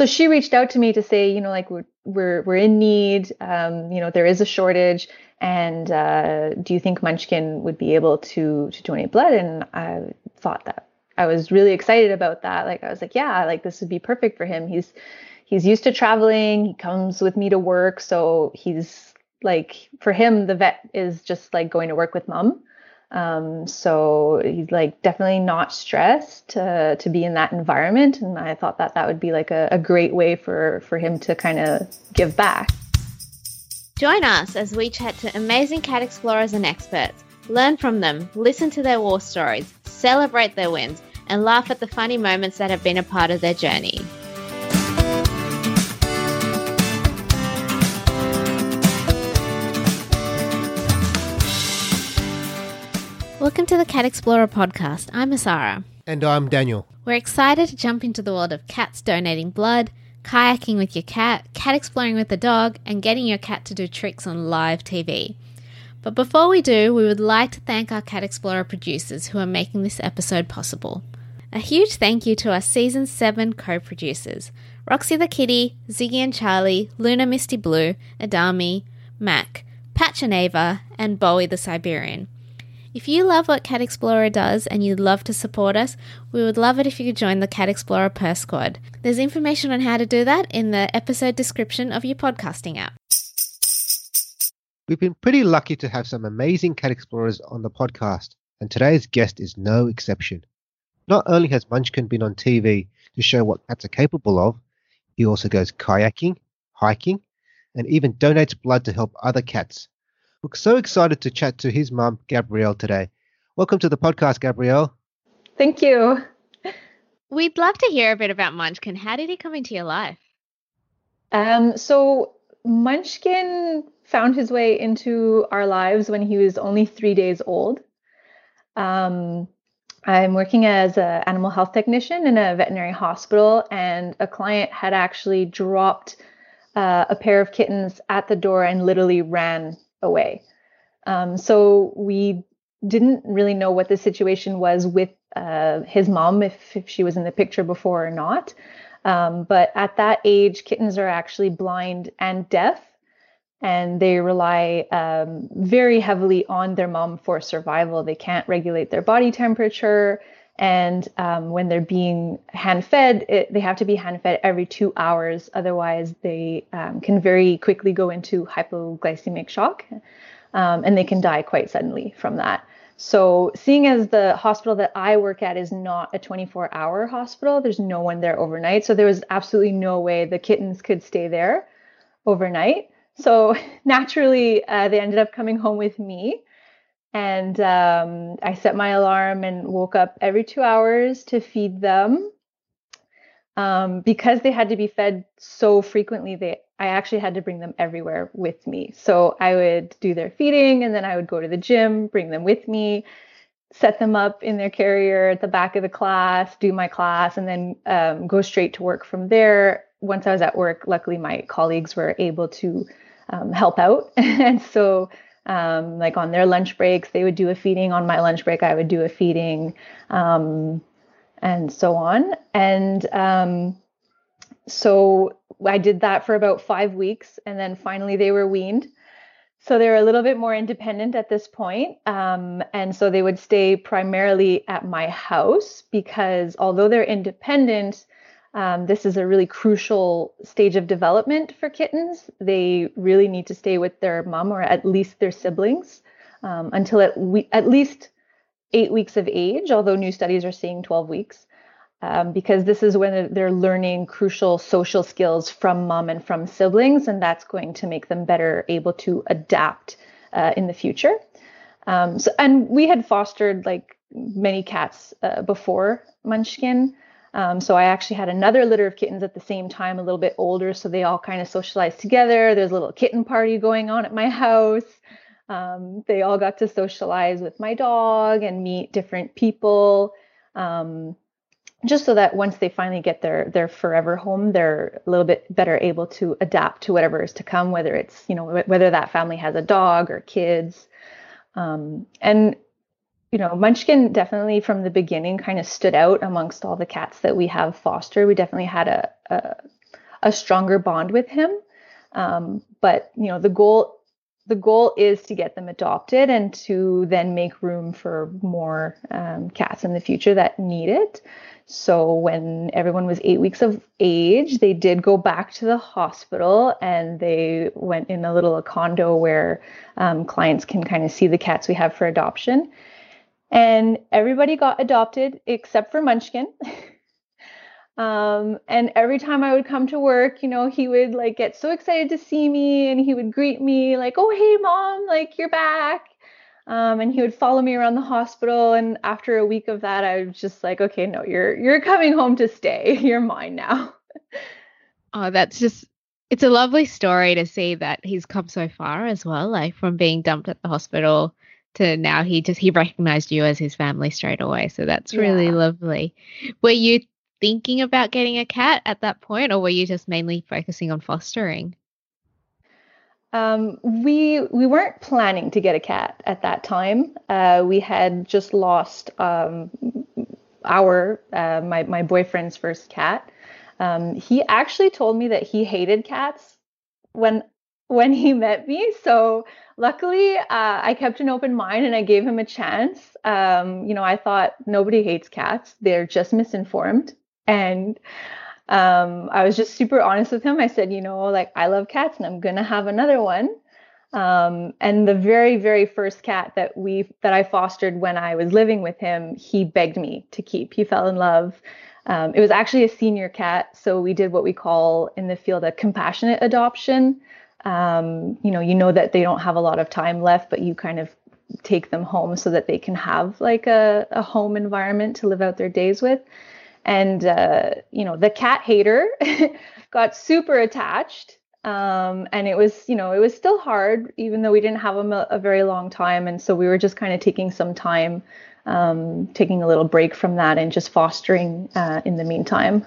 so she reached out to me to say, you know, like we're we're we're in need. Um, you know, there is a shortage, and uh, do you think Munchkin would be able to to donate blood? And I thought that I was really excited about that. Like I was like, yeah, like this would be perfect for him. He's he's used to traveling. He comes with me to work, so he's like for him the vet is just like going to work with mom. Um, so he's like definitely not stressed to to be in that environment, and I thought that that would be like a, a great way for for him to kind of give back. Join us as we chat to amazing cat explorers and experts, learn from them, listen to their war stories, celebrate their wins, and laugh at the funny moments that have been a part of their journey. Welcome to the Cat Explorer podcast. I'm Asara. And I'm Daniel. We're excited to jump into the world of cats donating blood, kayaking with your cat, cat exploring with the dog, and getting your cat to do tricks on live TV. But before we do, we would like to thank our Cat Explorer producers who are making this episode possible. A huge thank you to our season 7 co producers Roxy the Kitty, Ziggy and Charlie, Luna Misty Blue, Adami, Mac, Patch and Ava, and Bowie the Siberian. If you love what Cat Explorer does and you'd love to support us, we would love it if you could join the Cat Explorer Purr Squad. There's information on how to do that in the episode description of your podcasting app. We've been pretty lucky to have some amazing cat explorers on the podcast, and today's guest is no exception. Not only has Munchkin been on TV to show what cats are capable of, he also goes kayaking, hiking, and even donates blood to help other cats. We're so excited to chat to his mum, Gabrielle, today. Welcome to the podcast, Gabrielle. Thank you. We'd love to hear a bit about Munchkin. How did he come into your life? Um, so Munchkin found his way into our lives when he was only three days old. Um, I'm working as an animal health technician in a veterinary hospital, and a client had actually dropped uh, a pair of kittens at the door and literally ran away. Um, so we didn't really know what the situation was with uh, his mom, if, if she was in the picture before or not. Um, but at that age, kittens are actually blind and deaf and they rely um, very heavily on their mom for survival. They can't regulate their body temperature. And um, when they're being hand fed, it, they have to be hand fed every two hours. Otherwise, they um, can very quickly go into hypoglycemic shock um, and they can die quite suddenly from that. So, seeing as the hospital that I work at is not a 24 hour hospital, there's no one there overnight. So, there was absolutely no way the kittens could stay there overnight. So naturally, uh, they ended up coming home with me. And um, I set my alarm and woke up every two hours to feed them. Um, because they had to be fed so frequently, they I actually had to bring them everywhere with me. So I would do their feeding, and then I would go to the gym, bring them with me, set them up in their carrier at the back of the class, do my class, and then um, go straight to work from there. Once I was at work, luckily my colleagues were able to um, help out. and so, um, like on their lunch breaks, they would do a feeding. On my lunch break, I would do a feeding, um, and so on. And um, so I did that for about five weeks, and then finally they were weaned. So they were a little bit more independent at this point. Um, and so they would stay primarily at my house because although they're independent, um, this is a really crucial stage of development for kittens. They really need to stay with their mom or at least their siblings um, until at, we- at least eight weeks of age, although new studies are seeing 12 weeks, um, because this is when they're learning crucial social skills from mom and from siblings, and that's going to make them better able to adapt uh, in the future. Um, so, and we had fostered like many cats uh, before Munchkin. Um, so I actually had another litter of kittens at the same time, a little bit older, so they all kind of socialized together. There's a little kitten party going on at my house. Um, they all got to socialize with my dog and meet different people, um, just so that once they finally get their their forever home, they're a little bit better able to adapt to whatever is to come, whether it's you know whether that family has a dog or kids. Um, and you know, Munchkin definitely from the beginning kind of stood out amongst all the cats that we have fostered. We definitely had a, a a stronger bond with him. Um, but you know, the goal the goal is to get them adopted and to then make room for more um, cats in the future that need it. So when everyone was eight weeks of age, they did go back to the hospital and they went in a little a condo where um, clients can kind of see the cats we have for adoption. And everybody got adopted except for Munchkin. Um, and every time I would come to work, you know, he would like get so excited to see me and he would greet me like, "Oh, hey mom, like you're back." Um, and he would follow me around the hospital and after a week of that I was just like, "Okay, no, you're you're coming home to stay. You're mine now." oh, that's just it's a lovely story to see that he's come so far as well, like from being dumped at the hospital to now he just he recognized you as his family straight away. So that's really yeah. lovely. Were you thinking about getting a cat at that point, or were you just mainly focusing on fostering? Um, we we weren't planning to get a cat at that time. Uh, we had just lost um, our uh, my my boyfriend's first cat. Um, he actually told me that he hated cats when when he met me. So luckily, uh, I kept an open mind and I gave him a chance. Um, you know, I thought nobody hates cats; they're just misinformed. And um, I was just super honest with him. I said, you know, like I love cats and I'm gonna have another one. Um, and the very, very first cat that we that I fostered when I was living with him, he begged me to keep. He fell in love. Um, it was actually a senior cat, so we did what we call in the field a compassionate adoption. Um, you know, you know that they don't have a lot of time left, but you kind of take them home so that they can have like a, a home environment to live out their days with. And uh, you know the cat hater got super attached um, and it was you know it was still hard even though we didn't have them a, a very long time. And so we were just kind of taking some time um, taking a little break from that and just fostering uh, in the meantime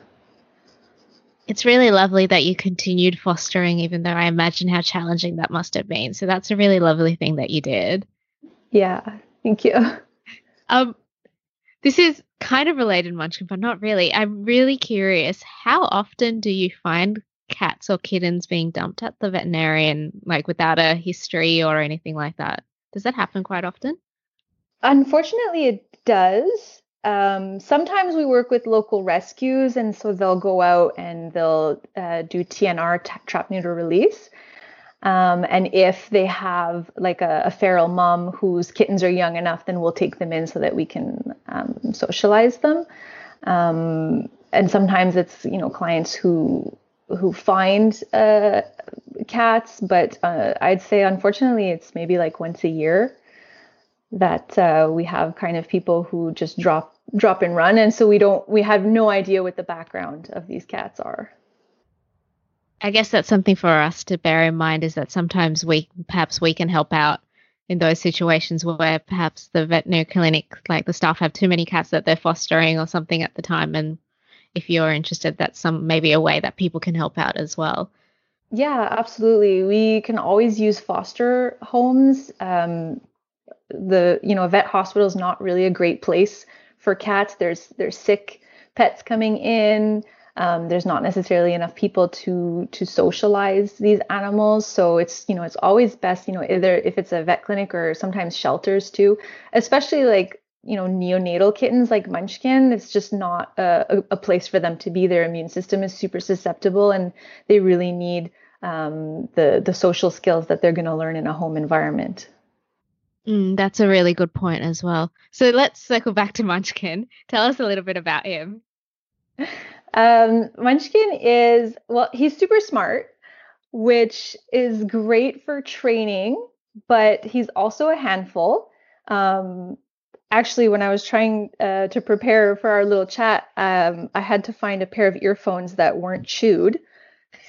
it's really lovely that you continued fostering even though i imagine how challenging that must have been so that's a really lovely thing that you did yeah thank you um this is kind of related, Munchkin, but not really. I'm really curious. How often do you find cats or kittens being dumped at the veterinarian, like without a history or anything like that? Does that happen quite often? Unfortunately, it does. Um, sometimes we work with local rescues, and so they'll go out and they'll uh, do TNR, t- trap neuter release. Um, and if they have like a, a, feral mom whose kittens are young enough, then we'll take them in so that we can um, socialize them. Um, and sometimes it's you know clients who who find uh, cats, but uh, I'd say unfortunately it's maybe like once a year that uh, we have kind of people who just drop drop and run, and so we don't we have no idea what the background of these cats are. I guess that's something for us to bear in mind is that sometimes we perhaps we can help out in those situations where perhaps the veterinary clinic, like the staff have too many cats that they're fostering or something at the time. And if you're interested, that's some maybe a way that people can help out as well. Yeah, absolutely. We can always use foster homes. Um, the you know a vet hospital is not really a great place for cats. There's there's sick pets coming in. Um, there's not necessarily enough people to to socialize these animals so it's you know it's always best you know either if it's a vet clinic or sometimes shelters too especially like you know neonatal kittens like munchkin it's just not a, a place for them to be their immune system is super susceptible and they really need um, the the social skills that they're going to learn in a home environment mm, that's a really good point as well so let's circle back to munchkin tell us a little bit about him Um, Munchkin is, well, he's super smart, which is great for training, but he's also a handful. Um, actually, when I was trying uh, to prepare for our little chat, um, I had to find a pair of earphones that weren't chewed.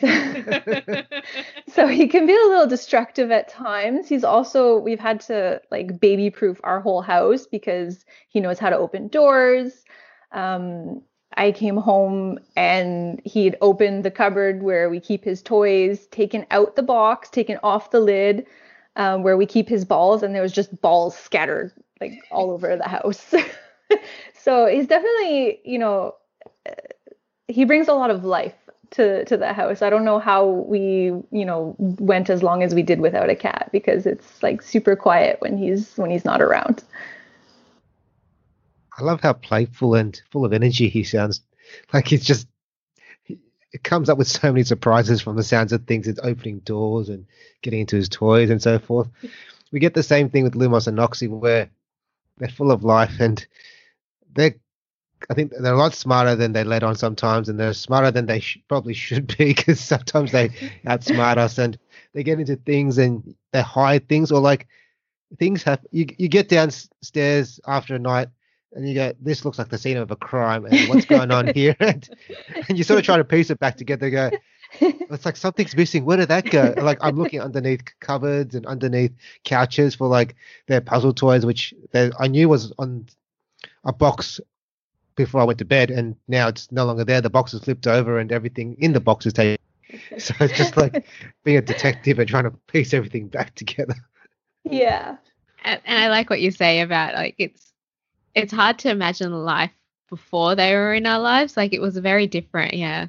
so he can be a little destructive at times. He's also we've had to like baby proof our whole house because he knows how to open doors. Um, I came home and he'd opened the cupboard where we keep his toys, taken out the box, taken off the lid um, where we keep his balls, and there was just balls scattered like all over the house. so he's definitely, you know, he brings a lot of life to to the house. I don't know how we, you know, went as long as we did without a cat because it's like super quiet when he's when he's not around. I love how playful and full of energy he sounds. Like he's just it comes up with so many surprises from the sounds of things. It's opening doors and getting into his toys and so forth. We get the same thing with Lumos and Noxie where they're full of life and they're I think they're a lot smarter than they let on sometimes, and they're smarter than they sh- probably should be because sometimes they outsmart us and they get into things and they hide things or like things happen. You you get downstairs after a night and you go, "This looks like the scene of a crime," and what's going on here? and, and you sort of try to piece it back together. Go, it's like something's missing. Where did that go? Like I'm looking underneath cupboards and underneath couches for like their puzzle toys, which I knew was on a box before I went to bed, and now it's no longer there. The box is flipped over, and everything in the box is taken. So it's just like being a detective and trying to piece everything back together. Yeah, and, and I like what you say about like it's it's hard to imagine life before they were in our lives. Like it was very different. Yeah.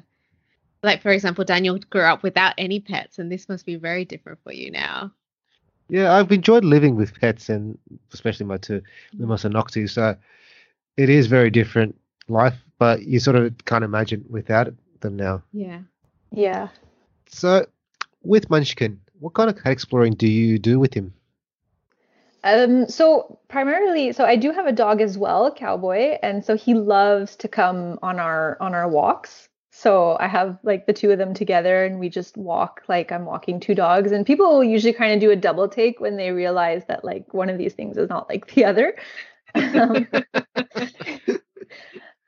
Like for example, Daniel grew up without any pets, and this must be very different for you now. Yeah, I've enjoyed living with pets, and especially my two Lumos and Noxie. So it is very different life, but you sort of can't imagine without them now. Yeah. Yeah. So with Munchkin, what kind of cat exploring do you do with him? Um, so primarily, so I do have a dog as well, Cowboy, and so he loves to come on our on our walks. So I have like the two of them together, and we just walk like I'm walking two dogs. And people usually kind of do a double take when they realize that like one of these things is not like the other.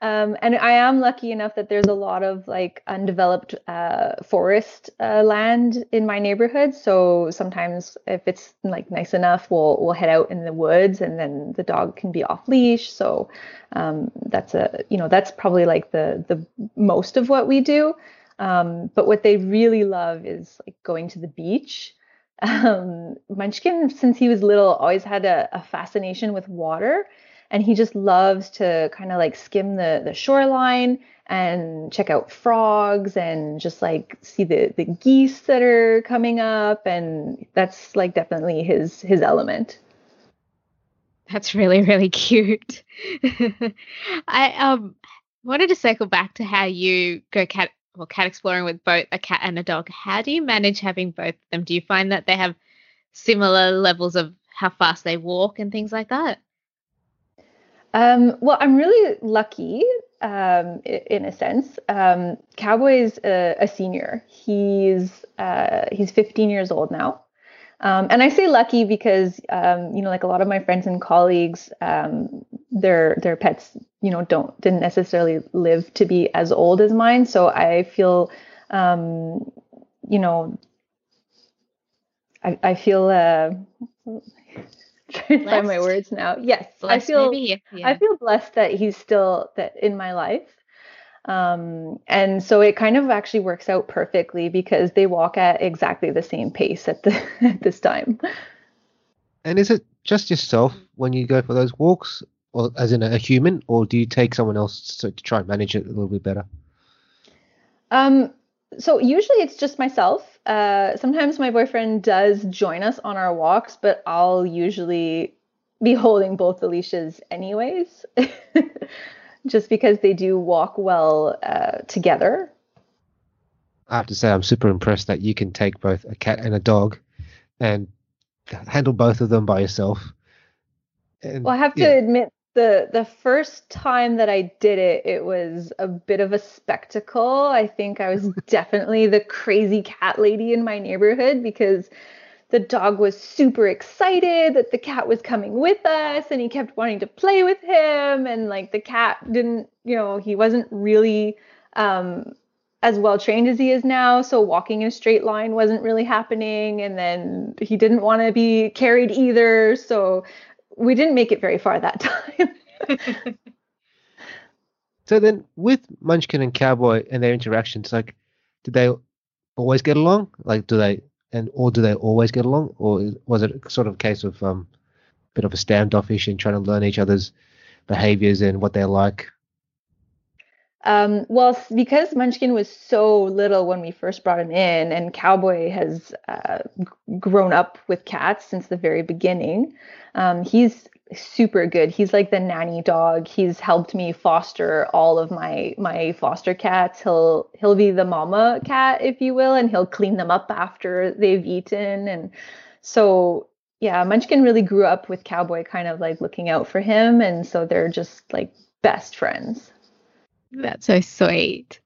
Um, and I am lucky enough that there's a lot of like undeveloped uh, forest uh, land in my neighborhood. So sometimes if it's like nice enough, we'll we'll head out in the woods, and then the dog can be off leash. So um, that's a you know that's probably like the the most of what we do. Um, but what they really love is like going to the beach. Um, Munchkin, since he was little, always had a, a fascination with water and he just loves to kind of like skim the the shoreline and check out frogs and just like see the the geese that are coming up and that's like definitely his his element. That's really really cute. I um wanted to circle back to how you go cat well cat exploring with both a cat and a dog how do you manage having both of them do you find that they have similar levels of how fast they walk and things like that um, well, I'm really lucky um, in a sense. Um, Cowboy's a, a senior. He's uh, he's 15 years old now. Um, and I say lucky because um, you know, like a lot of my friends and colleagues, um, their their pets, you know, don't didn't necessarily live to be as old as mine. So I feel, um, you know, I, I feel uh, trying to find my words now. Yes, blessed I feel yeah. I feel blessed that he's still that in my life. Um, and so it kind of actually works out perfectly because they walk at exactly the same pace at the at this time. And is it just yourself when you go for those walks, or as in a human, or do you take someone else to, to try and manage it a little bit better? Um, so usually it's just myself. Uh, sometimes my boyfriend does join us on our walks, but I'll usually be holding both the leashes anyways, just because they do walk well uh, together. I have to say, I'm super impressed that you can take both a cat and a dog and handle both of them by yourself. And, well, I have to admit, the the first time that I did it, it was a bit of a spectacle. I think I was definitely the crazy cat lady in my neighborhood because the dog was super excited that the cat was coming with us and he kept wanting to play with him and like the cat didn't, you know, he wasn't really um as well trained as he is now. So walking in a straight line wasn't really happening. And then he didn't want to be carried either. So we didn't make it very far that time. so then, with Munchkin and Cowboy and their interactions, like, did they always get along? Like, do they and or do they always get along, or was it sort of a case of um, a bit of a standoffish and trying to learn each other's behaviors and what they're like? Um, well, because Munchkin was so little when we first brought him in, and Cowboy has uh, grown up with cats since the very beginning, um, he's super good. He's like the nanny dog. He's helped me foster all of my my foster cats. He'll he'll be the mama cat, if you will, and he'll clean them up after they've eaten. And so yeah, Munchkin really grew up with Cowboy kind of like looking out for him, and so they're just like best friends. That's so sweet.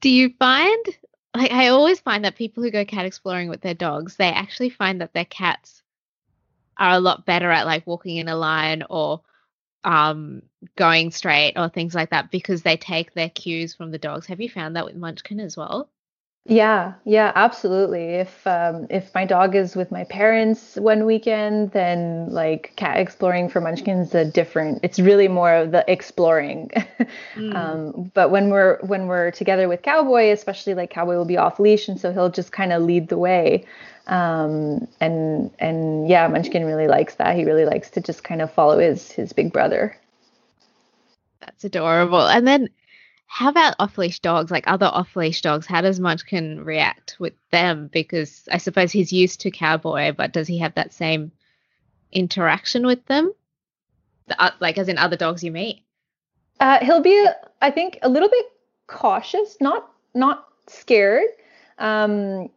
Do you find like I always find that people who go cat exploring with their dogs, they actually find that their cats are a lot better at like walking in a line or um going straight or things like that because they take their cues from the dogs. Have you found that with Munchkin as well? Yeah, yeah, absolutely. If um, if my dog is with my parents one weekend, then like cat exploring for Munchkin's is a different. It's really more of the exploring. mm. um, but when we're when we're together with Cowboy, especially like Cowboy will be off leash, and so he'll just kind of lead the way. Um, and and yeah, Munchkin really likes that. He really likes to just kind of follow his his big brother. That's adorable. And then how about off leash dogs, like other off leash dogs? How does Munchkin react with them? Because I suppose he's used to Cowboy, but does he have that same interaction with them? Uh, like as in other dogs you meet? Uh, he'll be, I think, a little bit cautious, not not scared. Um,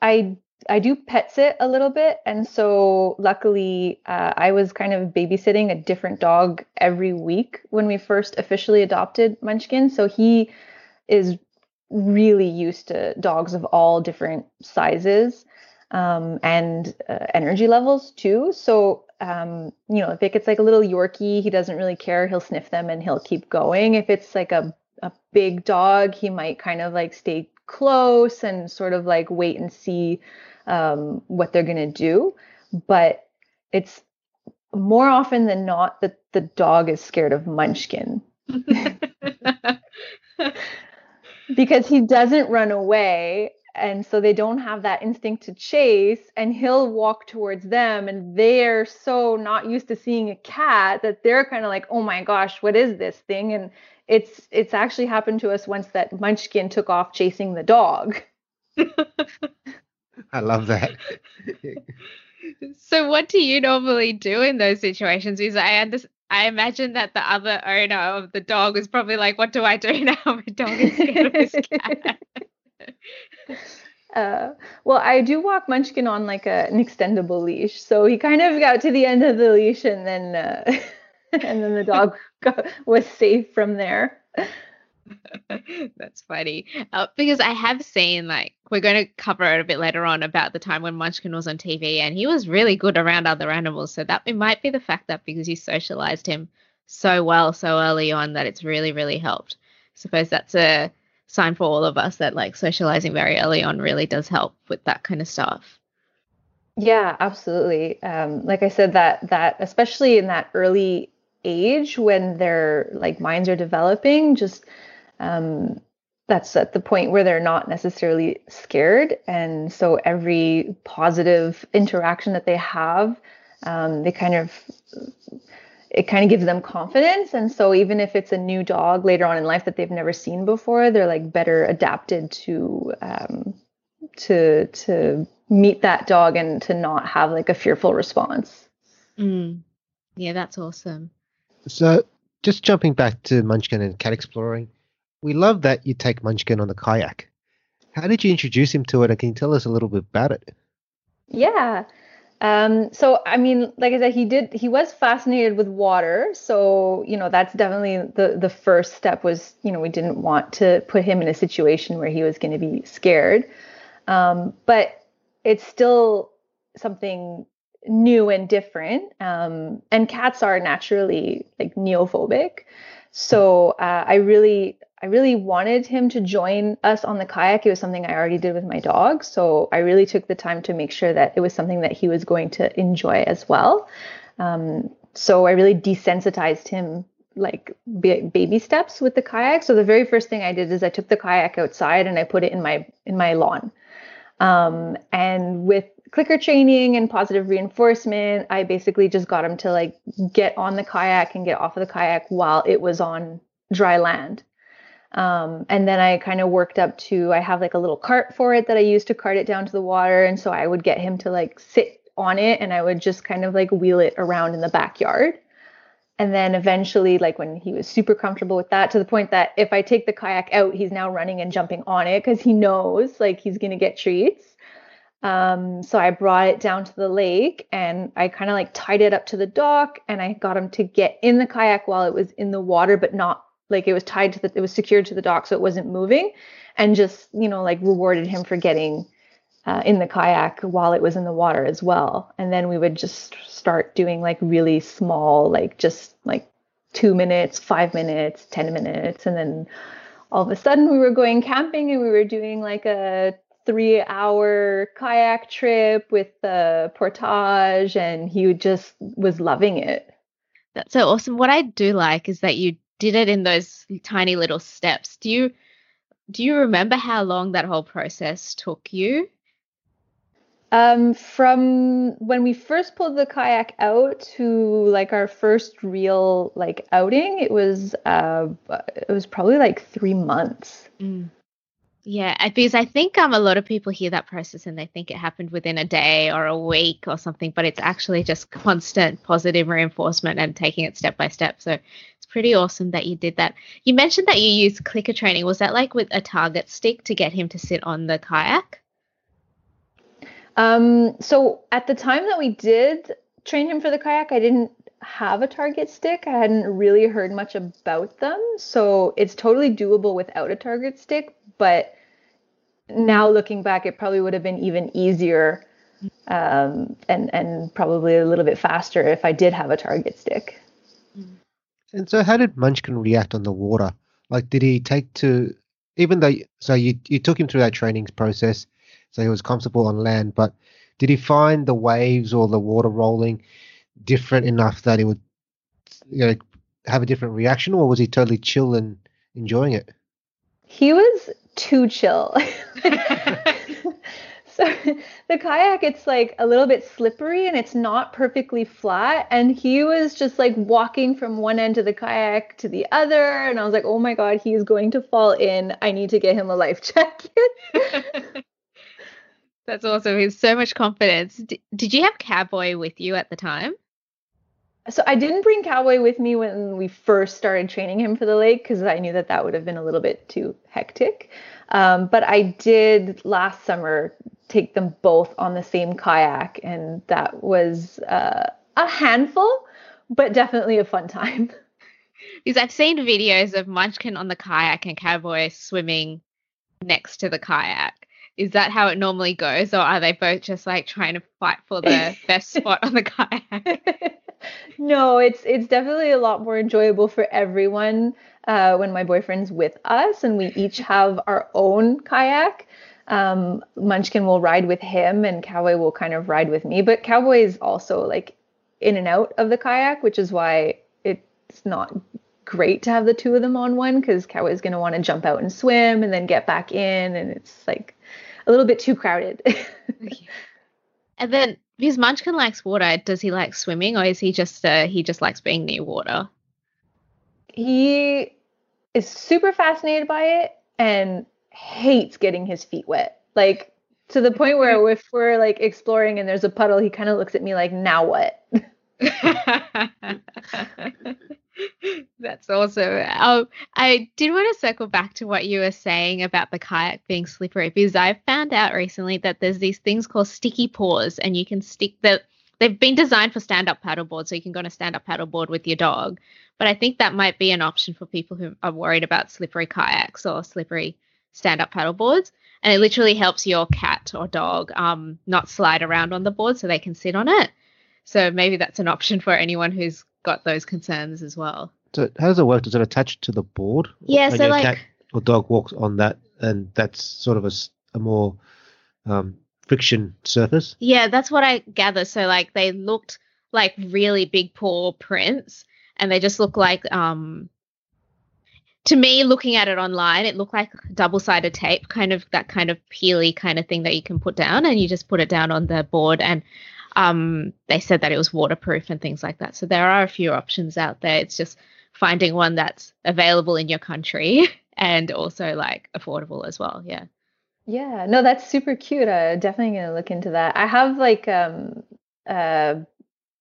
I I do pet sit a little bit, and so luckily uh, I was kind of babysitting a different dog every week when we first officially adopted Munchkin. So he is really used to dogs of all different sizes um, and uh, energy levels too. So um, you know, if it gets like a little Yorkie, he doesn't really care. He'll sniff them and he'll keep going. If it's like a a big dog, he might kind of like stay close and sort of like wait and see um, what they're going to do. But it's more often than not that the dog is scared of Munchkin. because he doesn't run away and so they don't have that instinct to chase and he'll walk towards them and they're so not used to seeing a cat that they're kind of like oh my gosh what is this thing and it's it's actually happened to us once that munchkin took off chasing the dog I love that. so, what do you normally do in those situations? Because I understand. I imagine that the other owner of the dog was probably like, "What do I do now? My dog is scared of this cat." Uh, well, I do walk Munchkin on like a, an extendable leash, so he kind of got to the end of the leash, and then uh, and then the dog got, was safe from there. That's funny. Uh, because I have seen, like, we're going to cover it a bit later on about the time when Munchkin was on TV and he was really good around other animals. So that it might be the fact that because you socialized him so well so early on that it's really, really helped. I suppose that's a sign for all of us that, like, socializing very early on really does help with that kind of stuff. Yeah, absolutely. Um, like I said, that that especially in that early age when their like minds are developing, just um, that's at the point where they're not necessarily scared. And so every positive interaction that they have, um, they kind of it kind of gives them confidence. And so even if it's a new dog later on in life that they've never seen before, they're like better adapted to um, to to meet that dog and to not have like a fearful response. Mm. Yeah, that's awesome. So just jumping back to Munchkin and cat exploring, we love that you take Munchkin on the kayak. How did you introduce him to it, and can you tell us a little bit about it? Yeah. Um, so I mean, like I said, he did he was fascinated with water. So, you know, that's definitely the the first step was, you know, we didn't want to put him in a situation where he was going to be scared. Um, but it's still something new and different. Um, and cats are naturally like neophobic. So uh, I really I really wanted him to join us on the kayak. It was something I already did with my dog. So I really took the time to make sure that it was something that he was going to enjoy as well. Um, so I really desensitized him like baby steps with the kayak. So the very first thing I did is I took the kayak outside and I put it in my in my lawn. Um, and with clicker training and positive reinforcement, I basically just got him to like get on the kayak and get off of the kayak while it was on dry land. Um, and then I kind of worked up to I have like a little cart for it that I use to cart it down to the water. And so I would get him to like sit on it and I would just kind of like wheel it around in the backyard. And then eventually, like when he was super comfortable with that, to the point that if I take the kayak out, he's now running and jumping on it because he knows like he's gonna get treats. Um, so I brought it down to the lake and I kind of like tied it up to the dock and I got him to get in the kayak while it was in the water, but not like it was tied to the, it was secured to the dock so it wasn't moving and just, you know, like rewarded him for getting uh, in the kayak while it was in the water as well. And then we would just start doing like really small, like just like two minutes, five minutes, 10 minutes. And then all of a sudden we were going camping and we were doing like a three hour kayak trip with the portage and he just was loving it. That's so awesome. What I do like is that you did it in those tiny little steps. Do you do you remember how long that whole process took you? Um, from when we first pulled the kayak out to like our first real like outing, it was uh, it was probably like three months. Mm. Yeah, because I think um a lot of people hear that process and they think it happened within a day or a week or something, but it's actually just constant positive reinforcement and taking it step by step. So it's pretty awesome that you did that. You mentioned that you used clicker training. Was that like with a target stick to get him to sit on the kayak? Um, so at the time that we did train him for the kayak, I didn't have a target stick. I hadn't really heard much about them. So it's totally doable without a target stick. But now looking back, it probably would have been even easier um, and, and probably a little bit faster if I did have a target stick. And so, how did Munchkin react on the water? Like, did he take to, even though, so you, you took him through that training process, so he was comfortable on land. But did he find the waves or the water rolling different enough that he would, you know, have a different reaction, or was he totally chill and enjoying it? He was too chill. so the kayak it's like a little bit slippery and it's not perfectly flat and he was just like walking from one end of the kayak to the other and i was like oh my god he's going to fall in i need to get him a life jacket that's awesome. He has so much confidence. D- did you have Cowboy with you at the time? So I didn't bring Cowboy with me when we first started training him for the lake because I knew that that would have been a little bit too hectic. Um, but I did last summer take them both on the same kayak, and that was uh, a handful, but definitely a fun time. Because I've seen videos of Munchkin on the kayak and Cowboy swimming next to the kayak is that how it normally goes or are they both just like trying to fight for the best spot on the kayak? No it's it's definitely a lot more enjoyable for everyone uh, when my boyfriend's with us and we each have our own kayak. Um, munchkin will ride with him and cowboy will kind of ride with me but cowboy is also like in and out of the kayak which is why it's not great to have the two of them on one because cowboy is going to want to jump out and swim and then get back in and it's like a little bit too crowded. and then because Munchkin likes water, does he like swimming or is he just uh, he just likes being near water? He is super fascinated by it and hates getting his feet wet. Like to the point where if we're like exploring and there's a puddle, he kind of looks at me like, "Now what?" That's awesome. Um, I did want to circle back to what you were saying about the kayak being slippery because I found out recently that there's these things called sticky paws, and you can stick the. They've been designed for stand-up paddleboard, so you can go on a stand-up paddleboard with your dog. But I think that might be an option for people who are worried about slippery kayaks or slippery stand-up paddleboards. And it literally helps your cat or dog um, not slide around on the board, so they can sit on it. So maybe that's an option for anyone who's got those concerns as well. So how does it work? Does it attach to the board? Yeah, so like cat or dog walks on that, and that's sort of a, a more um, friction surface. Yeah, that's what I gather. So like they looked like really big paw prints, and they just look like um. To me, looking at it online, it looked like double-sided tape, kind of that kind of peely kind of thing that you can put down, and you just put it down on the board. And um, they said that it was waterproof and things like that. So there are a few options out there. It's just finding one that's available in your country and also like affordable as well. Yeah. Yeah, no, that's super cute. Uh, definitely gonna look into that. I have like um uh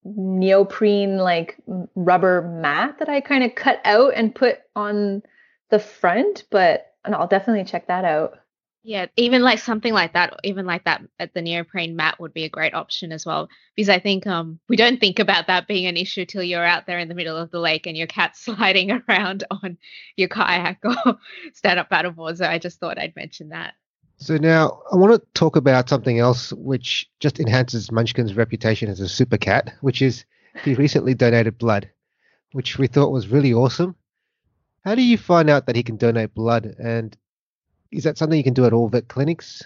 neoprene like rubber mat that I kind of cut out and put on the front, but and I'll definitely check that out. Yeah, even like something like that, even like that at the neoprene mat would be a great option as well. Because I think um we don't think about that being an issue till you're out there in the middle of the lake and your cat's sliding around on your kayak or stand up paddleboard. So I just thought I'd mention that. So now I want to talk about something else which just enhances Munchkin's reputation as a super cat, which is he recently donated blood, which we thought was really awesome. How do you find out that he can donate blood and is that something you can do at all vet clinics?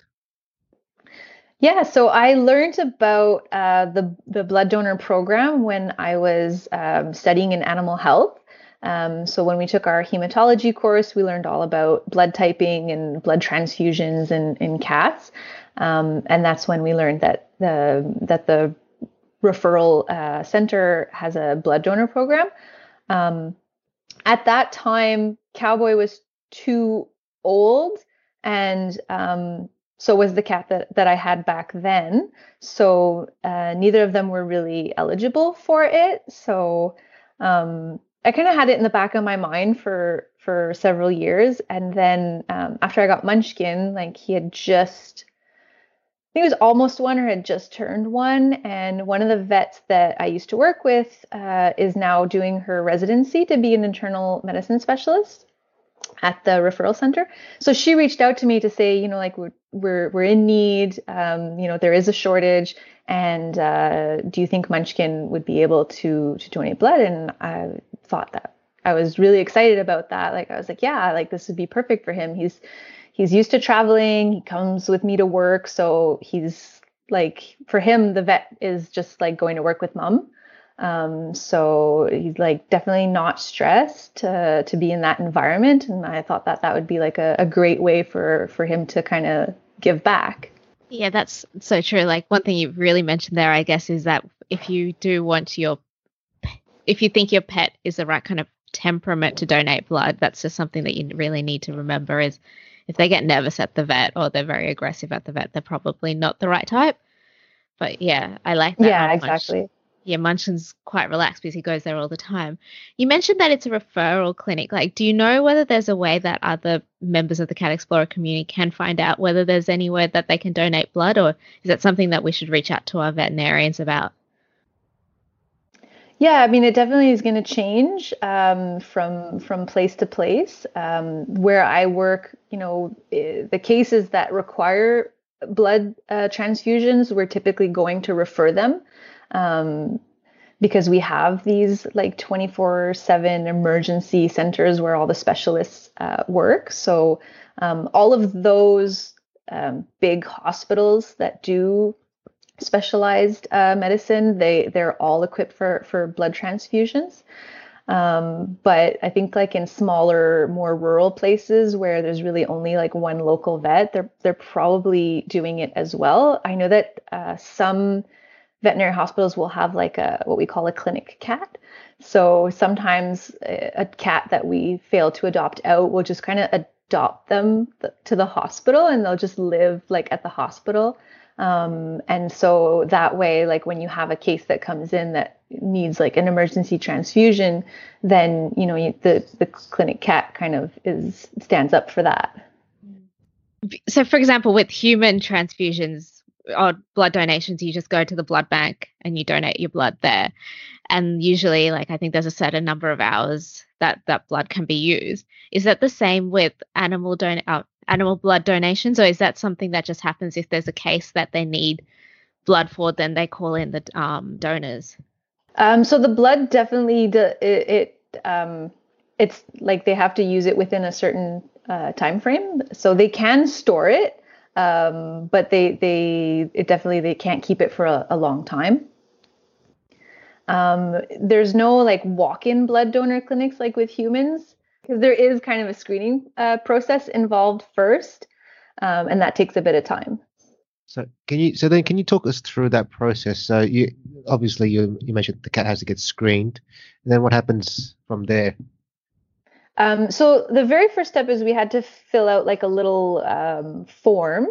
Yeah, so I learned about uh, the the blood donor program when I was um, studying in animal health. Um, so when we took our hematology course, we learned all about blood typing and blood transfusions in in cats, um, and that's when we learned that the that the referral uh, center has a blood donor program. Um, at that time, Cowboy was too old and um, so was the cat that, that I had back then. So uh, neither of them were really eligible for it. So um, I kind of had it in the back of my mind for for several years, and then um, after I got Munchkin, like he had just. I think it was almost one or had just turned one. And one of the vets that I used to work with uh, is now doing her residency to be an internal medicine specialist at the referral center. So she reached out to me to say, you know, like we're we're, we're in need. Um, you know, there is a shortage, and uh, do you think Munchkin would be able to to donate blood? And I thought that I was really excited about that. Like I was like, yeah, like this would be perfect for him. He's he's used to traveling. He comes with me to work, so he's like for him the vet is just like going to work with mom um, so he's like definitely not stressed to to be in that environment, and I thought that that would be like a, a great way for for him to kind of give back. Yeah, that's so true. Like one thing you really mentioned there, I guess, is that if you do want your, if you think your pet is the right kind of temperament to donate blood, that's just something that you really need to remember is if they get nervous at the vet or they're very aggressive at the vet, they're probably not the right type. But yeah, I like that. Yeah, exactly. Much yeah, Munchkin's quite relaxed because he goes there all the time. You mentioned that it's a referral clinic. Like, do you know whether there's a way that other members of the Cat Explorer community can find out whether there's anywhere that they can donate blood, or is that something that we should reach out to our veterinarians about? Yeah, I mean, it definitely is going to change um, from from place to place. Um, where I work, you know, eh, the cases that require blood uh, transfusions, we're typically going to refer them um, because we have these like 24 7 emergency centers where all the specialists uh, work. So, um, all of those um, big hospitals that do specialized uh, medicine, they, they're all equipped for, for blood transfusions. Um, but I think like in smaller, more rural places where there's really only like one local vet, they're they're probably doing it as well. I know that uh, some veterinary hospitals will have like a what we call a clinic cat. So sometimes a cat that we fail to adopt out will just kind of adopt them to the hospital and they'll just live like at the hospital. Um, and so that way, like when you have a case that comes in that needs like an emergency transfusion, then you know you, the the clinic cat kind of is stands up for that. So, for example, with human transfusions, or blood donations, you just go to the blood bank and you donate your blood there. And usually, like I think there's a certain number of hours that that blood can be used. Is that the same with animal don uh, animal blood donations, or is that something that just happens if there's a case that they need blood for? Then they call in the um, donors. Um, so the blood definitely it, it um, it's like they have to use it within a certain uh, time frame. So they can store it um, but they they it definitely they can't keep it for a, a long time. Um, there's no like walk-in blood donor clinics like with humans because there is kind of a screening uh, process involved first, um, and that takes a bit of time. So can you so then can you talk us through that process? So you obviously you you mentioned the cat has to get screened, and then what happens from there? Um, so the very first step is we had to fill out like a little um, form.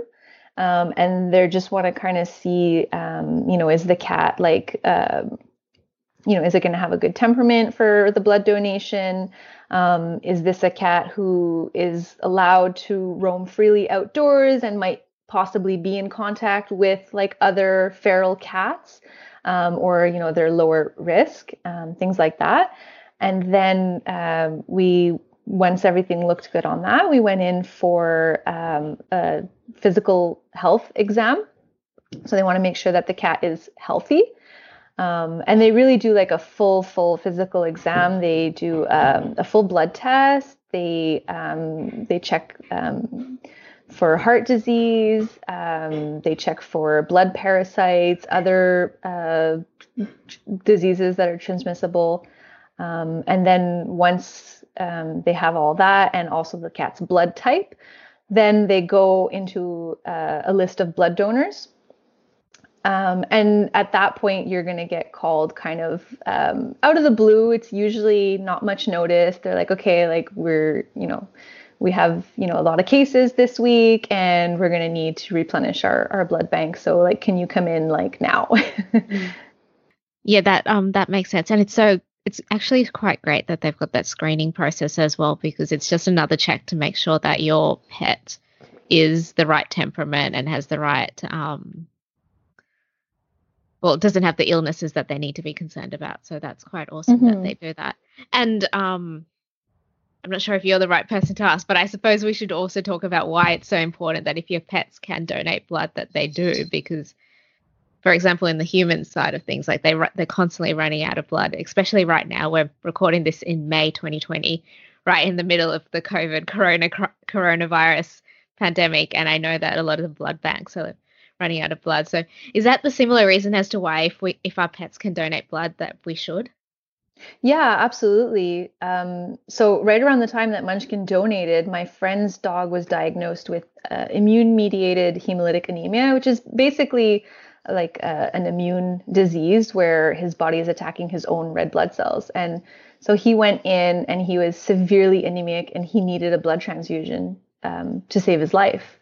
Um, and they just want to kind of see, um, you know, is the cat like, um, you know, is it going to have a good temperament for the blood donation? Um, is this a cat who is allowed to roam freely outdoors and might possibly be in contact with like other feral cats, um, or you know, they're lower risk, um, things like that. And then um, we, once everything looked good on that, we went in for um, a physical health exam. So they want to make sure that the cat is healthy. Um, and they really do like a full, full physical exam. They do um, a full blood test. They um, they check um, for heart disease. Um, they check for blood parasites, other uh, diseases that are transmissible. Um, and then once they have all that, and also the cat's blood type, then they go into uh, a list of blood donors um, and at that point, you're going to get called kind of um, out of the blue. It's usually not much notice. They're like, okay, like we're, you know, we have, you know, a lot of cases this week and we're going to need to replenish our, our blood bank. So like, can you come in like now? yeah, that, um, that makes sense. And it's so, it's actually quite great that they've got that screening process as well, because it's just another check to make sure that your pet is the right temperament and has the right, um, well, it doesn't have the illnesses that they need to be concerned about. So that's quite awesome mm-hmm. that they do that. And um, I'm not sure if you're the right person to ask, but I suppose we should also talk about why it's so important that if your pets can donate blood, that they do, because, for example, in the human side of things, like they they're constantly running out of blood, especially right now. We're recording this in May 2020, right in the middle of the COVID corona coronavirus pandemic, and I know that a lot of the blood banks are running out of blood. So is that the similar reason as to why if we if our pets can donate blood that we should? Yeah, absolutely. Um, so right around the time that Munchkin donated, my friend's dog was diagnosed with uh, immune-mediated hemolytic anemia, which is basically like uh, an immune disease where his body is attacking his own red blood cells. And so he went in and he was severely anemic and he needed a blood transfusion um, to save his life.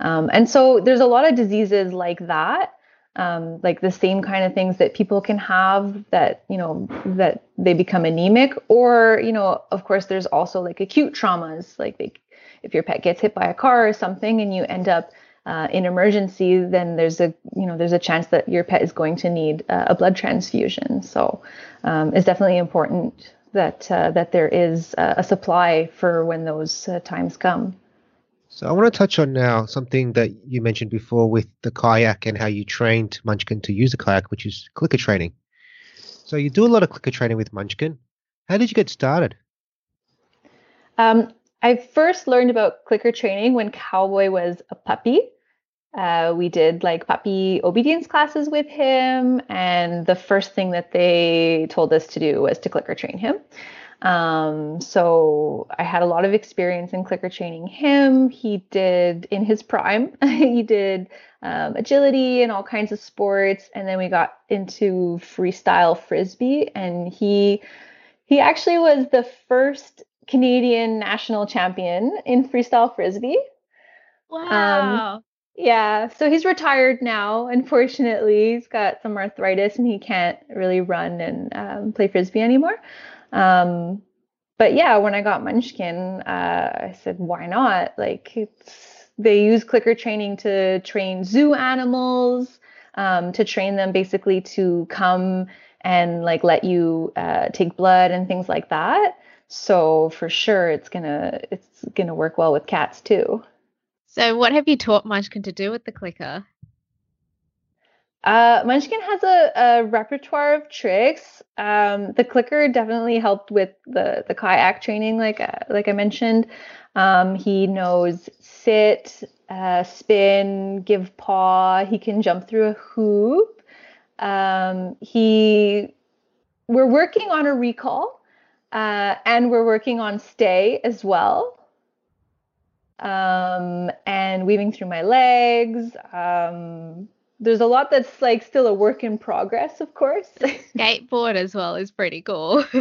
Um, and so there's a lot of diseases like that, um, like the same kind of things that people can have that, you know, that they become anemic. Or, you know, of course, there's also like acute traumas, like they, if your pet gets hit by a car or something and you end up uh, in emergency, then there's a you know there's a chance that your pet is going to need uh, a blood transfusion. So um, it's definitely important that uh, that there is a supply for when those uh, times come. So I want to touch on now something that you mentioned before with the kayak and how you trained Munchkin to use a kayak, which is clicker training. So you do a lot of clicker training with Munchkin. How did you get started? Um, I first learned about clicker training when Cowboy was a puppy. Uh, we did like puppy obedience classes with him, and the first thing that they told us to do was to clicker train him. Um, so I had a lot of experience in clicker training him. He did in his prime, he did um, agility and all kinds of sports. And then we got into freestyle frisbee and he, he actually was the first Canadian national champion in freestyle frisbee. Wow. Um, yeah, so he's retired now. Unfortunately, he's got some arthritis and he can't really run and um, play frisbee anymore. Um, but yeah, when I got Munchkin, uh, I said, why not? Like it's, they use clicker training to train zoo animals, um, to train them basically to come and like let you uh, take blood and things like that. So for sure, it's gonna it's gonna work well with cats too. So what have you taught Munchkin to do with the clicker? Uh, Munchkin has a, a, repertoire of tricks. Um, the clicker definitely helped with the the kayak training, like uh, like I mentioned. Um, he knows sit, uh, spin, give paw. He can jump through a hoop. Um, he we're working on a recall, uh, and we're working on stay as well. Um, and weaving through my legs. Um, there's a lot that's like still a work in progress, of course. Skateboard as well is pretty cool.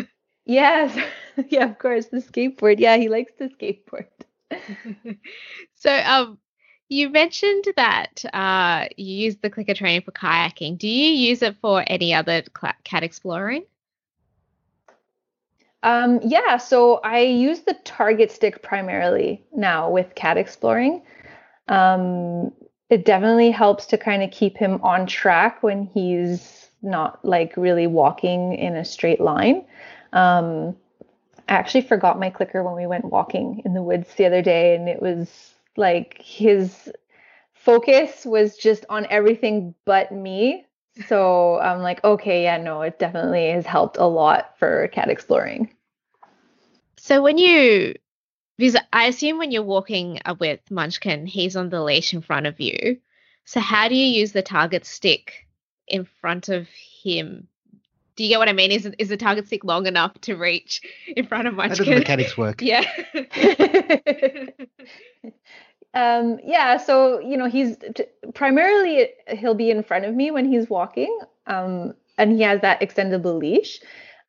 Yes. yeah, of course. The skateboard. Yeah, he likes to skateboard. so, um, you mentioned that uh, you use the clicker training for kayaking. Do you use it for any other cat exploring? Um, yeah, so I use the target stick primarily now with cat exploring. Um, it definitely helps to kind of keep him on track when he's not like really walking in a straight line. Um, I actually forgot my clicker when we went walking in the woods the other day, and it was like his focus was just on everything but me. So I'm like, okay, yeah, no, it definitely has helped a lot for cat exploring. So when you, because I assume when you're walking with Munchkin, he's on the leash in front of you. So how do you use the target stick in front of him do you get what I mean? Is is the target stick long enough to reach in front of Munchkin? How does the mechanics work? Yeah. um, yeah. So you know, he's t- primarily he'll be in front of me when he's walking, um, and he has that extendable leash.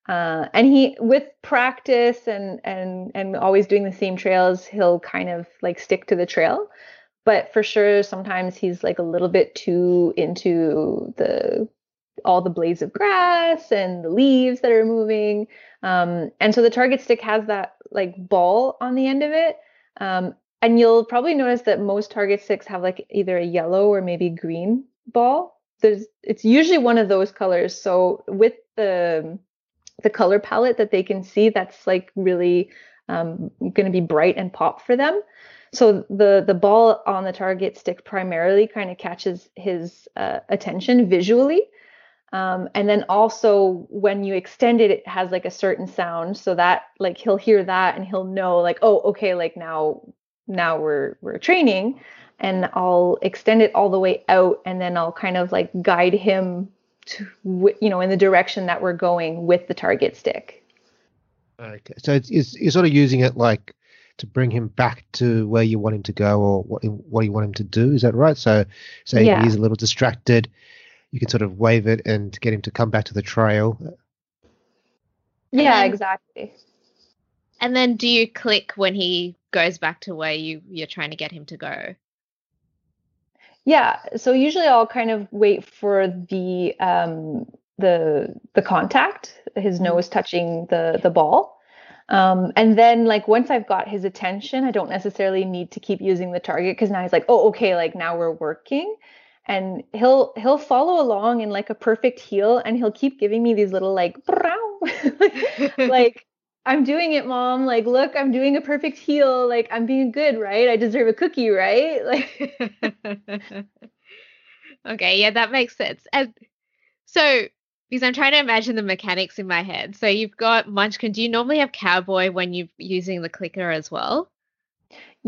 Uh, and he, with practice and and and always doing the same trails, he'll kind of like stick to the trail. But for sure, sometimes he's like a little bit too into the all the blades of grass and the leaves that are moving. Um, and so the target stick has that like ball on the end of it. Um, and you'll probably notice that most target sticks have like either a yellow or maybe green ball. There's it's usually one of those colors. So with the the color palette that they can see, that's like really um, going to be bright and pop for them. So the the ball on the target stick primarily kind of catches his uh, attention visually. Um, and then also when you extend it, it has like a certain sound. So that like he'll hear that and he'll know like, oh, okay, like now now we're we're training. And I'll extend it all the way out and then I'll kind of like guide him to you know in the direction that we're going with the target stick. Okay. So it's, it's you're sort of using it like to bring him back to where you want him to go or what what you want him to do. Is that right? So, say yeah. he's a little distracted, you can sort of wave it and get him to come back to the trail. Yeah, exactly. And then do you click when he goes back to where you you're trying to get him to go? Yeah, so usually I'll kind of wait for the um the the contact, his mm-hmm. nose touching the the ball. Um, and then like once I've got his attention, I don't necessarily need to keep using the target because now he's like, oh, okay, like now we're working and he'll he'll follow along in like a perfect heel and he'll keep giving me these little like like I'm doing it mom. Like look I'm doing a perfect heel. Like I'm being good right? I deserve a cookie right? Like Okay yeah that makes sense. And so because I'm trying to imagine the mechanics in my head. So you've got Munchkin. Do you normally have cowboy when you're using the clicker as well?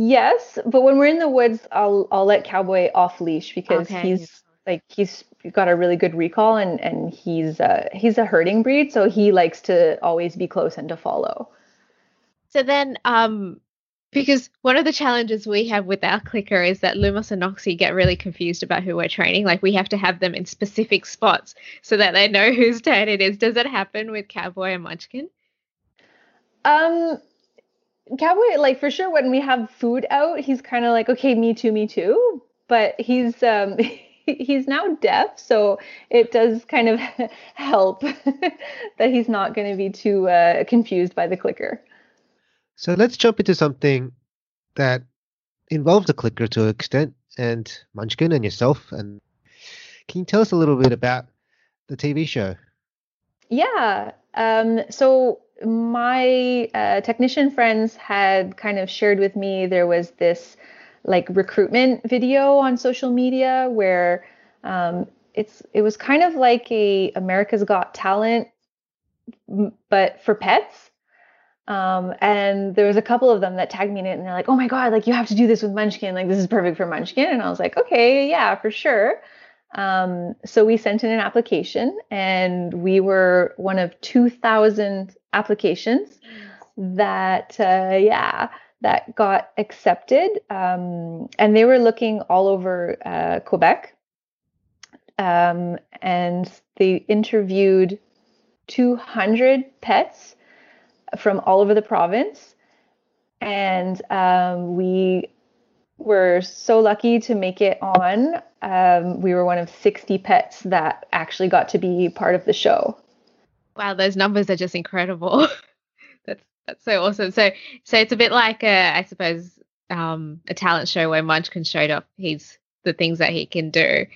Yes, but when we're in the woods, I'll I'll let Cowboy off leash because okay. he's like he's got a really good recall and and he's uh he's a herding breed, so he likes to always be close and to follow. So then, um, because one of the challenges we have with our clicker is that Lumos and Noxie get really confused about who we're training. Like we have to have them in specific spots so that they know whose turn it is. Does it happen with Cowboy and Munchkin? Um, Cowboy, like for sure, when we have food out, he's kind of like, okay, me too, me too. But he's um he's now deaf, so it does kind of help that he's not going to be too uh, confused by the clicker. So let's jump into something that involves the clicker to an extent, and Munchkin and yourself. And can you tell us a little bit about the TV show? Yeah. Um, so my uh, technician friends had kind of shared with me there was this like recruitment video on social media where um, it's it was kind of like a America's Got Talent, but for pets. Um, and there was a couple of them that tagged me in it, and they're like, "Oh my god, like you have to do this with Munchkin. Like this is perfect for Munchkin." And I was like, "Okay, yeah, for sure." Um, so we sent in an application, and we were one of 2,000 applications that, uh, yeah, that got accepted. Um, and they were looking all over uh, Quebec. Um, and they interviewed 200 pets from all over the province. And um, we were so lucky to make it on. Um, we were one of 60 pets that actually got to be part of the show. Wow, those numbers are just incredible. that's so awesome. So so it's a bit like a, I suppose um, a talent show where Munchkin showed up. He's the things that he can do.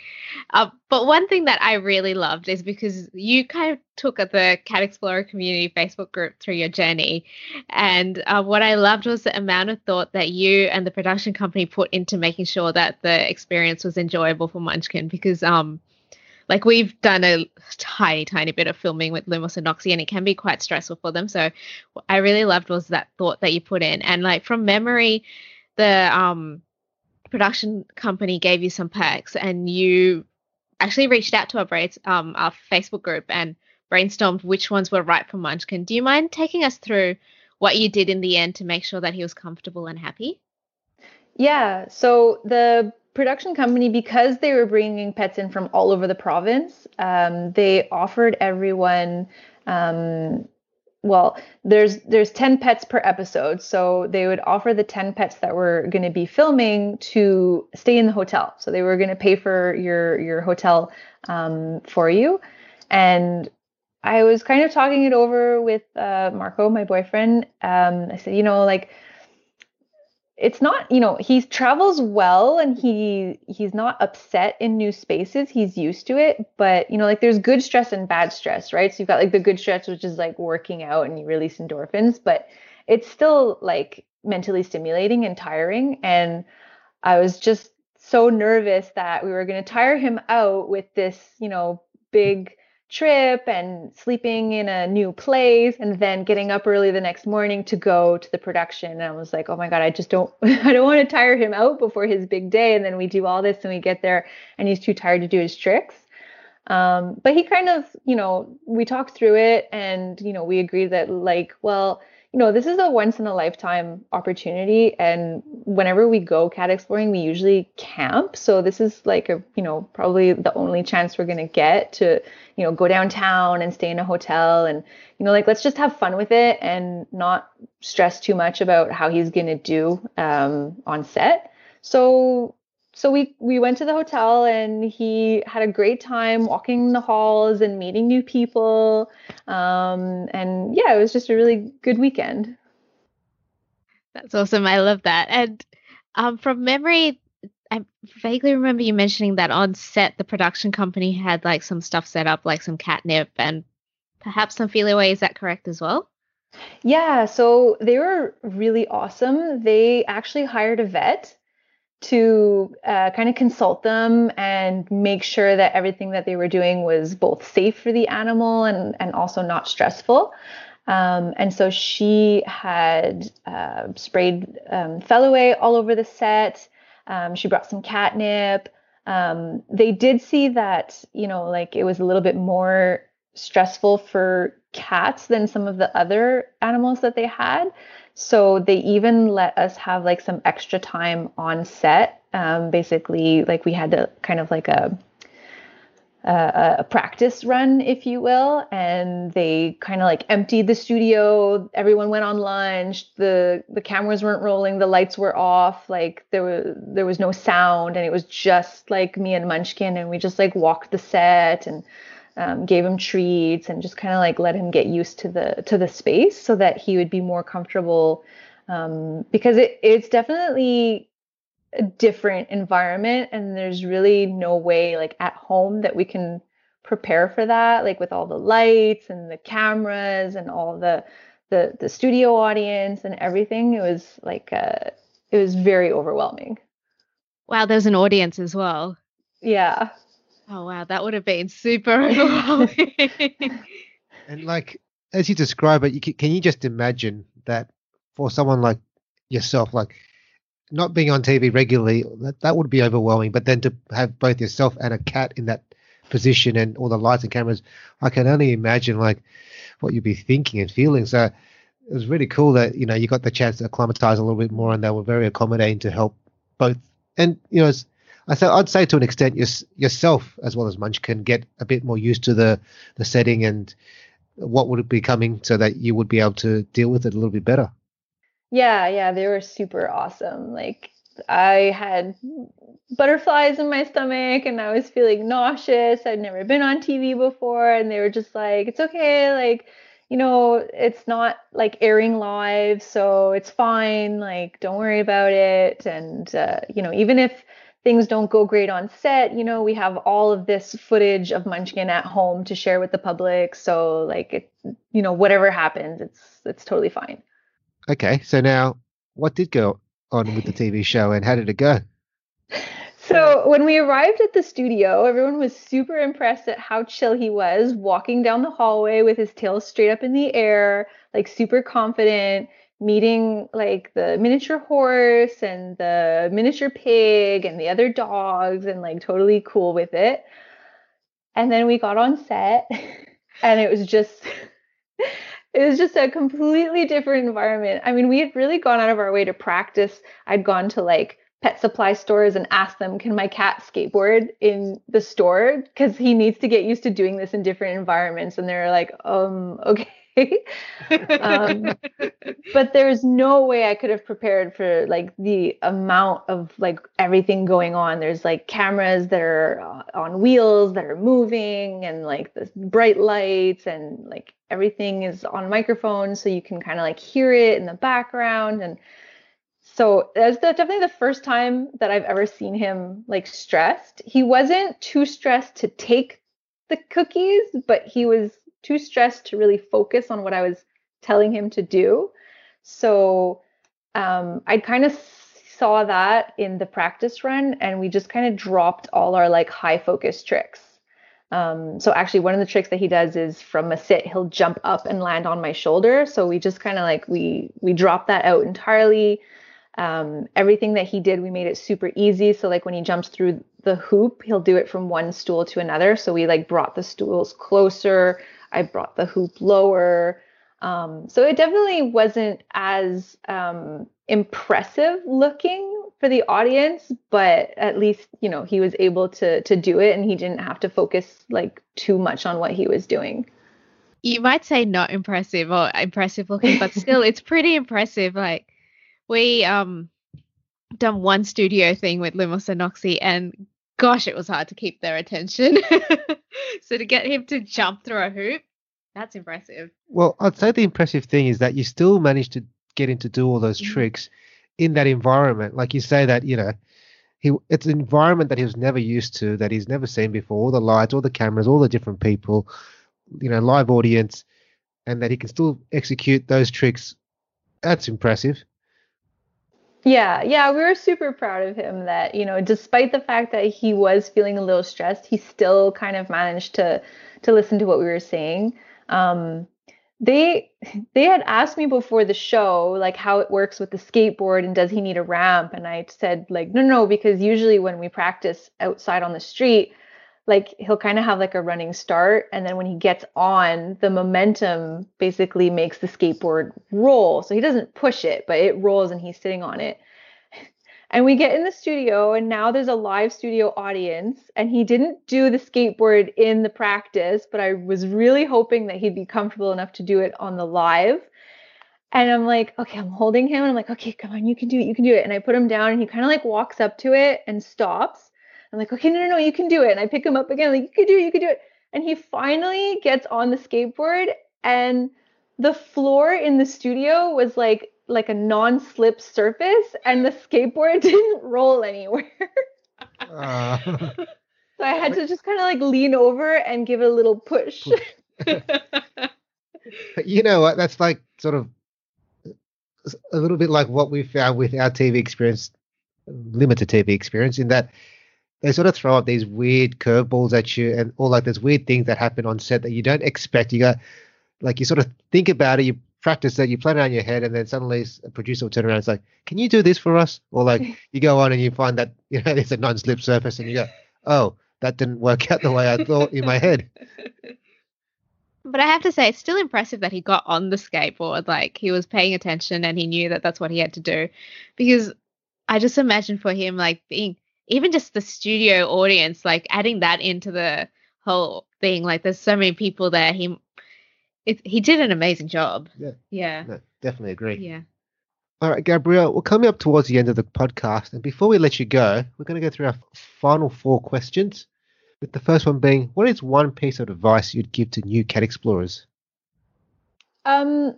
Uh, but one thing that I really loved is because you kind of took the Cat Explorer community Facebook group through your journey. And uh, what I loved was the amount of thought that you and the production company put into making sure that the experience was enjoyable for Munchkin because, um, like we've done a tiny, tiny bit of filming with Lumos and Noxie, and it can be quite stressful for them. So, what I really loved was that thought that you put in, and like from memory, the um production company gave you some perks and you actually reached out to our braids um our Facebook group and brainstormed which ones were right for Munchkin. Do you mind taking us through what you did in the end to make sure that he was comfortable and happy? Yeah, so the production company, because they were bringing pets in from all over the province, um, they offered everyone um, well there's there's 10 pets per episode. So they would offer the 10 pets that were going to be filming to stay in the hotel. So they were going to pay for your your hotel um, for you. And i was kind of talking it over with uh, marco my boyfriend. Um, i said you know like it's not you know he travels well and he he's not upset in new spaces. He's used to it but you know like there's good stress and bad stress right? So you've got like the good stress which is like working out and you release endorphins but it's still like mentally stimulating and tiring. And i was just so nervous that we were going to tire him out with this you know big trip and sleeping in a new place and then getting up early the next morning to go to the production. And i was like oh my god i just don't i don't want to tire him out before his big day. And then we do all this and we get there and he's too tired to do his tricks. Um, but he kind of you know we talked through it and you know we agreed that like well you know, this is a once in a lifetime opportunity. And whenever we go cat exploring, we usually camp. So this is like a, you know, probably the only chance we're going to get to, you know, go downtown and stay in a hotel and, you know, like let's just have fun with it and not stress too much about how he's going to do um, on set. So so we we went to the hotel and he had a great time walking the halls and meeting new people. Um, and yeah it was just a really good weekend. That's awesome. I love that. And um, from memory i vaguely remember you mentioning that on set the production company had like some stuff set up like some catnip and perhaps some Feliway. is that correct as well? Yeah. So they were really awesome. They actually hired a vet to uh, kind of consult them and make sure that everything that they were doing was both safe for the animal and, and also not stressful. Um, and so she had uh, sprayed um, Feliway all over the set. Um, she brought some catnip. Um, they did see that, you know, like it was a little bit more stressful for cats than some of the other animals that they had. So they even let us have like some extra time on set. Um, basically, like we had to kind of like a, a, a practice run, if you will, and they kind of like emptied the studio. Everyone went on lunch. the The cameras weren't rolling. The lights were off. Like there was there was no sound, and it was just like me and Munchkin, and we just like walked the set and um, gave him treats and just kind of like let him get used to the to the space so that he would be more comfortable um, because it, it's definitely a different environment and there's really no way like at home that we can prepare for that like with all the lights and the cameras and all the the the studio audience and everything. It was like uh it was very overwhelming. Wow there's an audience as well. Yeah Oh wow, that would have been super overwhelming. and like as you describe it, you can, can you just imagine that for someone like yourself, like not being on TV regularly, that, that would be overwhelming. But then to have both yourself and a cat in that position and all the lights and cameras, I can only imagine like what you'd be thinking and feeling. So it was really cool that you know you got the chance to acclimatize a little bit more, and they were very accommodating to help both. And you know, I th- I'd say to an extent, your, yourself as well as Munch can get a bit more used to the the setting and what would be coming so that you would be able to deal with it a little bit better. Yeah, yeah, they were super awesome. Like I had butterflies in my stomach and I was feeling nauseous. I'd never been on TV before and they were just like, "It's okay, like you know, it's not like airing live, so it's fine. Like, don't worry about it. And, uh, you know, even if things don't go great on set, you know, we have all of this footage of Munchkin at home to share with the public. So, like, it, you know, whatever happens, it's it's totally fine. Okay, so now what did go on with the TV show and how did it go? So when we arrived at the studio, everyone was super impressed at how chill he was, walking down the hallway with his tail straight up in the air, like super confident, meeting like the miniature horse and the miniature pig and the other dogs and like totally cool with it. And then we got on set and it was just it was just a completely different environment. I mean, we had really gone out of our way to practice. I'd gone to like pet supply stores and ask them, can my cat skateboard in the store? Because he needs to get used to doing this in different environments. And they're like, um, okay. um, but there's no way I could have prepared for like the amount of like everything going on. There's like cameras that are uh, on wheels that are moving and like the bright lights and like everything is on microphones so you can kind of like hear it in the background and so that's definitely the first time that I've ever seen him like stressed. He wasn't too stressed to take the cookies, but he was too stressed to really focus on what I was telling him to do. So um, I kind of saw that in the practice run, and we just kind of dropped all our like high focus tricks. Um, so actually, one of the tricks that he does is from a sit, he'll jump up and land on my shoulder. So we just kind of like we we drop that out entirely um, everything that he did, we made it super easy. So like when he jumps through the hoop, he'll do it from one stool to another. So we like brought the stools closer. I brought the hoop lower. Um, so it definitely wasn't as um, impressive looking for the audience, but at least you know he was able to to do it, and he didn't have to focus like too much on what he was doing. You might say not impressive or impressive looking, but still, it's pretty impressive. Like we um done one studio thing with Lumos and Noxie, and gosh, it was hard to keep their attention. so to get him to jump through a hoop, that's impressive. Well, I'd say the impressive thing is that you still managed to get him to do all those mm-hmm. tricks in that environment. Like you say that, you know, he it's an environment that he was never used to, that he's never seen before, all the lights, all the cameras, all the different people, you know, live audience, and that he can still execute those tricks. That's impressive. Yeah, yeah, we were super proud of him that, you know, despite the fact that he was feeling a little stressed, he still kind of managed to to listen to what we were saying. Um, they they had asked me before the show like how it works with the skateboard and does he need a ramp and I said like no no because usually when we practice outside on the street like he'll kind of have like a running start and then when he gets on the momentum basically makes the skateboard roll. So he doesn't push it but it rolls and he's sitting on it. And we get in the studio and now there's a live studio audience and he didn't do the skateboard in the practice but i was really hoping that he'd be comfortable enough to do it on the live. And i'm like okay i'm holding him and i'm like okay come on you can do it you can do it. And i put him down and he kind of like walks up to it and stops I'm like, okay, no, no, no, you can do it. And I pick him up again, like, you can do it, you can do it. And he finally gets on the skateboard and the floor in the studio was like like a non-slip surface and the skateboard didn't roll anywhere. uh. So I had to just kind of like lean over and give it a little push. you know what? That's like sort of a little bit like what we found with our TV experience, limited TV experience, in that they sort of throw up these weird curveballs at you and all like those weird things that happen on set that you don't expect. You got like you sort of think about it, you practice it, you plan it on your head, and then suddenly a producer will turn around and it's like, Can you do this for us? Or like you go on and you find that you know it's a non slip surface and you go, Oh, that didn't work out the way I thought in my head. But I have to say, it's still impressive that he got on the skateboard. Like he was paying attention and he knew that that's what he had to do. Because I just imagine for him, like being even just the studio audience, like adding that into the whole thing. Like there's so many people there. He it, he did an amazing job. Yeah. Yeah. No, definitely agree. Yeah. All right, Gabrielle, we're coming up towards the end of the podcast, and before we let you go, we're going to go through our final four questions. With the first one being, what is one piece of advice you'd give to new cat explorers? Um,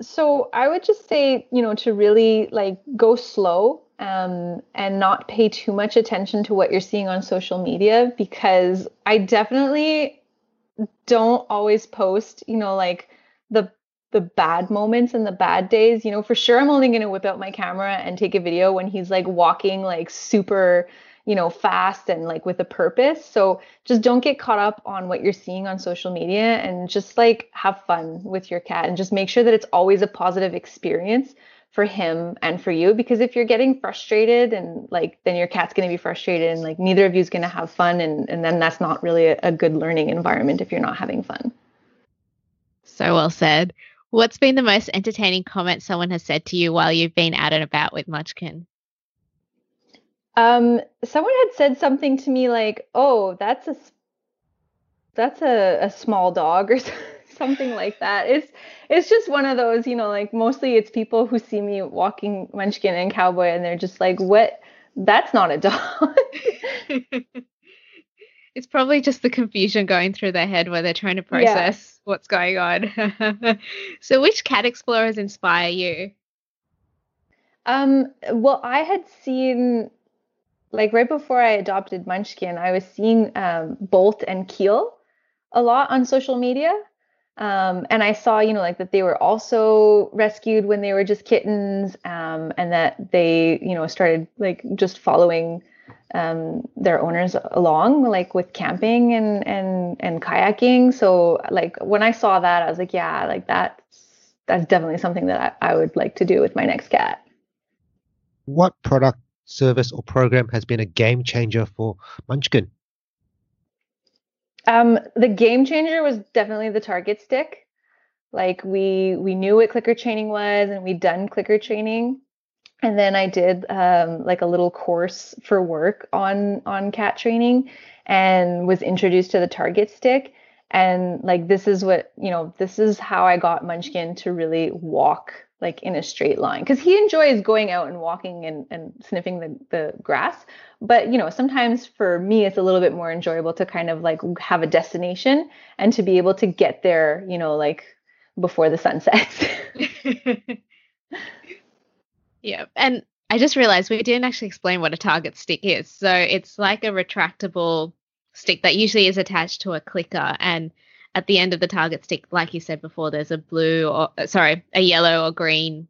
so I would just say, you know, to really like go slow um, and not pay too much attention to what you're seeing on social media because I definitely don't always post, you know, like the the bad moments and the bad days. You know, for sure I'm only going to whip out my camera and take a video when he's like walking like super you know, fast and like with a purpose. So just don't get caught up on what you're seeing on social media and just like have fun with your cat and just make sure that it's always a positive experience for him and for you because if you're getting frustrated and like then your cat's going to be frustrated and like neither of you is going to have fun and and then that's not really a, a good learning environment if you're not having fun. So well said. What's been the most entertaining comment someone has said to you while you've been out and about with Munchkin? Um, someone had said something to me like, "Oh, that's a that's a, a small dog," or something like that. It's it's just one of those, you know, like mostly it's people who see me walking Munchkin and Cowboy, and they're just like, "What? That's not a dog." it's probably just the confusion going through their head where they're trying to process yeah. what's going on. so, which cat explorers inspire you? Um, well, I had seen like right before I adopted Munchkin, I was seeing um, Bolt and Keel a lot on social media. Um, and I saw, you know, like that they were also rescued when they were just kittens, um, and that they, you know, started like just following um, their owners along, like with camping and and and kayaking. So, like when I saw that, I was like, yeah, like that's that's definitely something that I, I would like to do with my next cat. What product service or program has been a game changer for Munchkin? Um, the game changer was definitely the target stick. Like we we knew what clicker training was, and we'd done clicker training, and then I did um, like a little course for work on on cat training, and was introduced to the target stick. And like this is what you know, this is how I got Munchkin to really walk like in a straight line. Because he enjoys going out and walking and, and sniffing the, the grass. But you know sometimes for me it's a little bit more enjoyable to kind of like have a destination and to be able to get there you know like before the sun sets. Yeah and i just realized we didn't actually explain what a target stick is. So it's like a retractable stick that usually is attached to a clicker and at the end of the target stick, like you said before, there's a blue or uh, sorry, a yellow or green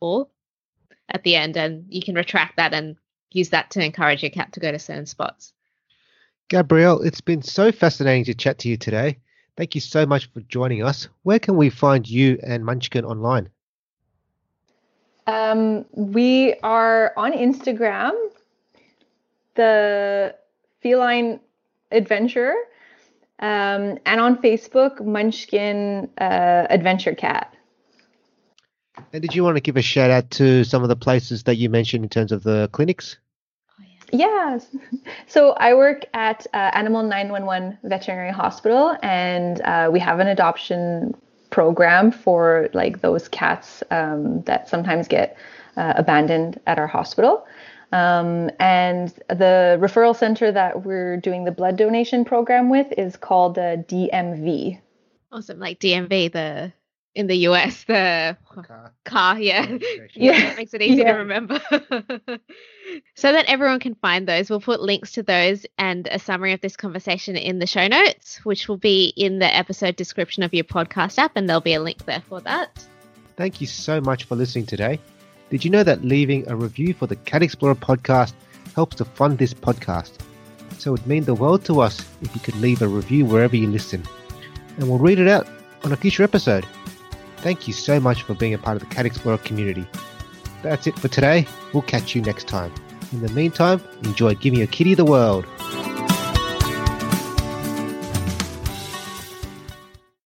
ball at the end, and you can retract that and use that to encourage your cat to go to certain spots. Gabrielle, it's been so fascinating to chat to you today. Thank you so much for joining us. Where can we find you and Munchkin online? Um, we are on Instagram, the Feline Adventure um, and on Facebook, Munchkin uh, Adventure Cat. And did you want to give a shout out to some of the places that you mentioned in terms of the clinics? Yes. So I work at uh, Animal 911 Veterinary Hospital, and uh, we have an adoption program for like those cats um, that sometimes get uh, abandoned at our hospital. Um, and the referral center that we're doing the blood donation program with is called uh, DMV. Awesome, like DMV, the in the US, the car, car yeah, yeah, makes it easy yeah. to remember. so that everyone can find those, we'll put links to those and a summary of this conversation in the show notes, which will be in the episode description of your podcast app, and there'll be a link there for that. Thank you so much for listening today. Did you know that leaving a review for the Cat Explorer podcast helps to fund this podcast? So it would mean the world to us if you could leave a review wherever you listen, and we'll read it out on a future episode. Thank you so much for being a part of the Cat Explorer community. That's it for today. We'll catch you next time. In the meantime, enjoy giving your kitty the world.